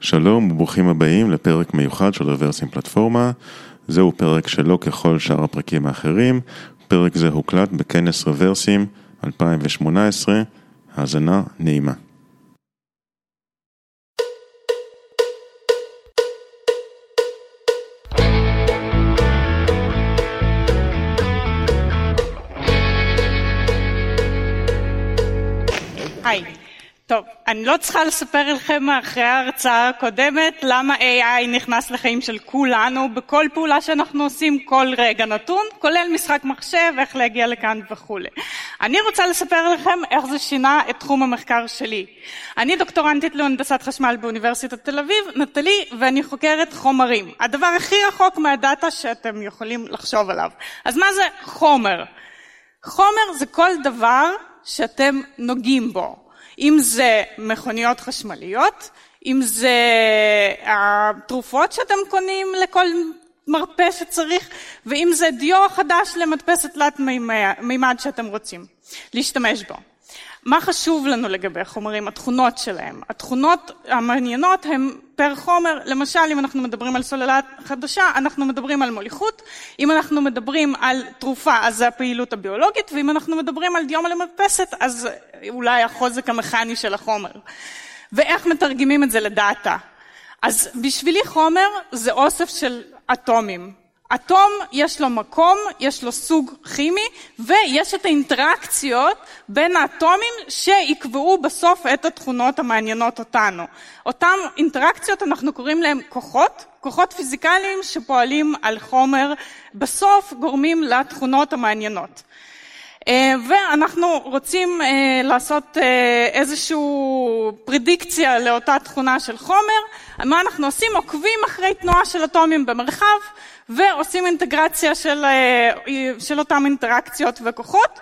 שלום וברוכים הבאים לפרק מיוחד של רוורסים פלטפורמה. זהו פרק שלא ככל שאר הפרקים האחרים. פרק זה הוקלט בכנס רוורסים 2018. האזנה נעימה. טוב, אני לא צריכה לספר לכם אחרי ההרצאה הקודמת למה AI נכנס לחיים של כולנו בכל פעולה שאנחנו עושים כל רגע נתון, כולל משחק מחשב, איך להגיע לכאן וכולי. אני רוצה לספר לכם איך זה שינה את תחום המחקר שלי. אני דוקטורנטית להנדסת חשמל באוניברסיטת תל אביב, נטלי, ואני חוקרת חומרים. הדבר הכי רחוק מהדאטה שאתם יכולים לחשוב עליו. אז מה זה חומר? חומר זה כל דבר שאתם נוגעים בו. אם זה מכוניות חשמליות, אם זה התרופות שאתם קונים לכל מרפא שצריך, ואם זה דיו חדש למדפסת תלת מימד שאתם רוצים להשתמש בו. מה חשוב לנו לגבי חומרים? התכונות שלהם. התכונות המעניינות הן פר חומר, למשל אם אנחנו מדברים על סוללה חדשה, אנחנו מדברים על מוליכות, אם אנחנו מדברים על תרופה אז זה הפעילות הביולוגית, ואם אנחנו מדברים על דיומה למדפסת אז אולי החוזק המכני של החומר. ואיך מתרגמים את זה לדאטה? אז בשבילי חומר זה אוסף של אטומים. אטום יש לו מקום, יש לו סוג כימי ויש את האינטראקציות בין האטומים שיקבעו בסוף את התכונות המעניינות אותנו. אותן אינטראקציות אנחנו קוראים להן כוחות, כוחות פיזיקליים שפועלים על חומר בסוף גורמים לתכונות המעניינות. ואנחנו רוצים לעשות איזושהי פרדיקציה לאותה תכונה של חומר, מה אנחנו עושים? עוקבים אחרי תנועה של אטומים במרחב ועושים אינטגרציה של, של אותם אינטראקציות וכוחות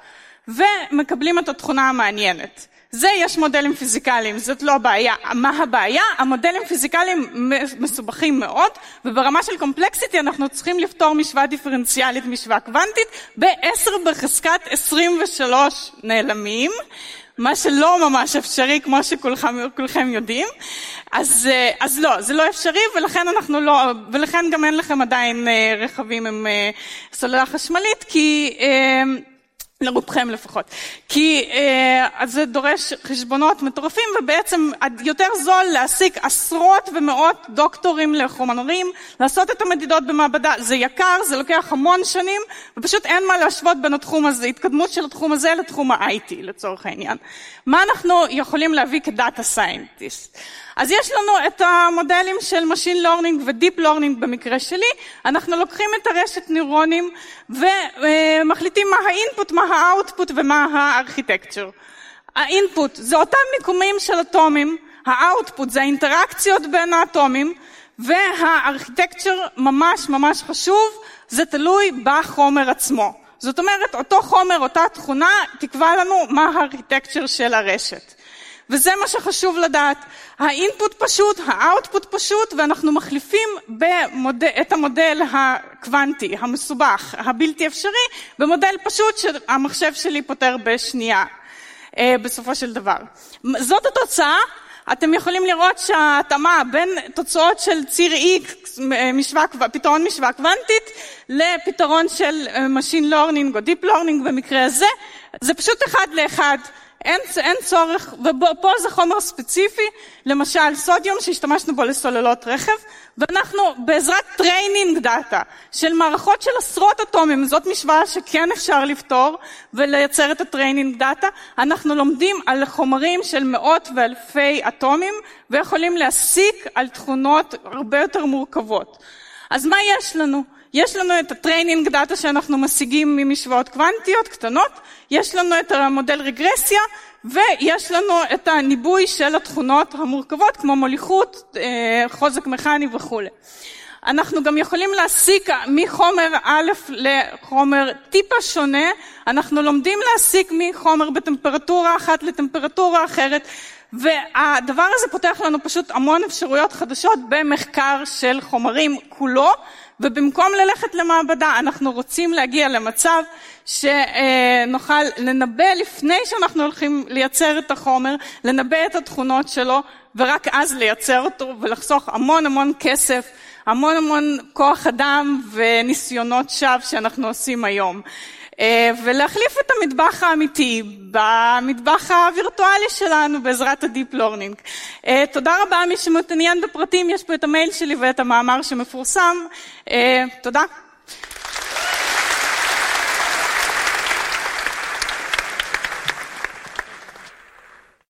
ומקבלים את התכונה המעניינת. זה יש מודלים פיזיקליים, זאת לא הבעיה. מה הבעיה? המודלים פיזיקליים מסובכים מאוד וברמה של קומפלקסיטי אנחנו צריכים לפתור משוואה דיפרנציאלית, משוואה קוונטית ב-10 בחזקת 23 נעלמים מה שלא ממש אפשרי כמו שכולכם יודעים, אז, אז לא, זה לא אפשרי ולכן אנחנו לא, ולכן גם אין לכם עדיין רכבים עם סוללה חשמלית כי לרובכם לפחות, כי אז זה דורש חשבונות מטורפים ובעצם יותר זול להעסיק עשרות ומאות דוקטורים לחומרים, לעשות את המדידות במעבדה, זה יקר, זה לוקח המון שנים ופשוט אין מה להשוות בין התחום הזה, התקדמות של התחום הזה לתחום ה-IT לצורך העניין. מה אנחנו יכולים להביא כ-data scientist? אז יש לנו את המודלים של Machine Learning ו-Deep Learning במקרה שלי, אנחנו לוקחים את הרשת נוירונים ומחליטים מה ה-input, מה ה-output ומה ה-architecture. ה-input זה אותם מיקומים של אטומים, ה-output זה האינטראקציות בין האטומים וה-architecture ממש ממש חשוב, זה תלוי בחומר עצמו. זאת אומרת אותו חומר, אותה תכונה תקבע לנו מה ה-architecture של הרשת. וזה מה שחשוב לדעת, ה-input פשוט, ה-output פשוט ואנחנו מחליפים במודל, את המודל הקוונטי, המסובך, הבלתי אפשרי, במודל פשוט שהמחשב שלי פותר בשנייה בסופו של דבר. זאת התוצאה, אתם יכולים לראות שההתאמה בין תוצאות של ציר X, משוואה, פתרון משוואה קוונטית, לפתרון של Machine Learning או Deep Learning במקרה הזה, זה פשוט אחד לאחד. אין, אין צורך, ופה זה חומר ספציפי, למשל sodium שהשתמשנו בו לסוללות רכב, ואנחנו בעזרת training data של מערכות של עשרות אטומים, זאת משוואה שכן אפשר לפתור ולייצר את ה-training data, אנחנו לומדים על חומרים של מאות ואלפי אטומים ויכולים להסיק על תכונות הרבה יותר מורכבות. אז מה יש לנו? יש לנו את ה-training data שאנחנו משיגים ממשוואות קוונטיות קטנות, יש לנו את המודל רגרסיה ויש לנו את הניבוי של התכונות המורכבות כמו מוליכות, חוזק מכני וכולי. אנחנו גם יכולים להסיק מחומר א' לחומר טיפה שונה, אנחנו לומדים להסיק מחומר בטמפרטורה אחת לטמפרטורה אחרת והדבר הזה פותח לנו פשוט המון אפשרויות חדשות במחקר של חומרים כולו. ובמקום ללכת למעבדה אנחנו רוצים להגיע למצב שנוכל לנבא לפני שאנחנו הולכים לייצר את החומר, לנבא את התכונות שלו ורק אז לייצר אותו ולחסוך המון המון כסף, המון המון כוח אדם וניסיונות שווא שאנחנו עושים היום. ולהחליף את המטבח האמיתי במטבח הווירטואלי שלנו בעזרת ה deep learning. תודה רבה מי שמתעניין בפרטים, יש פה את המייל שלי ואת המאמר שמפורסם. תודה.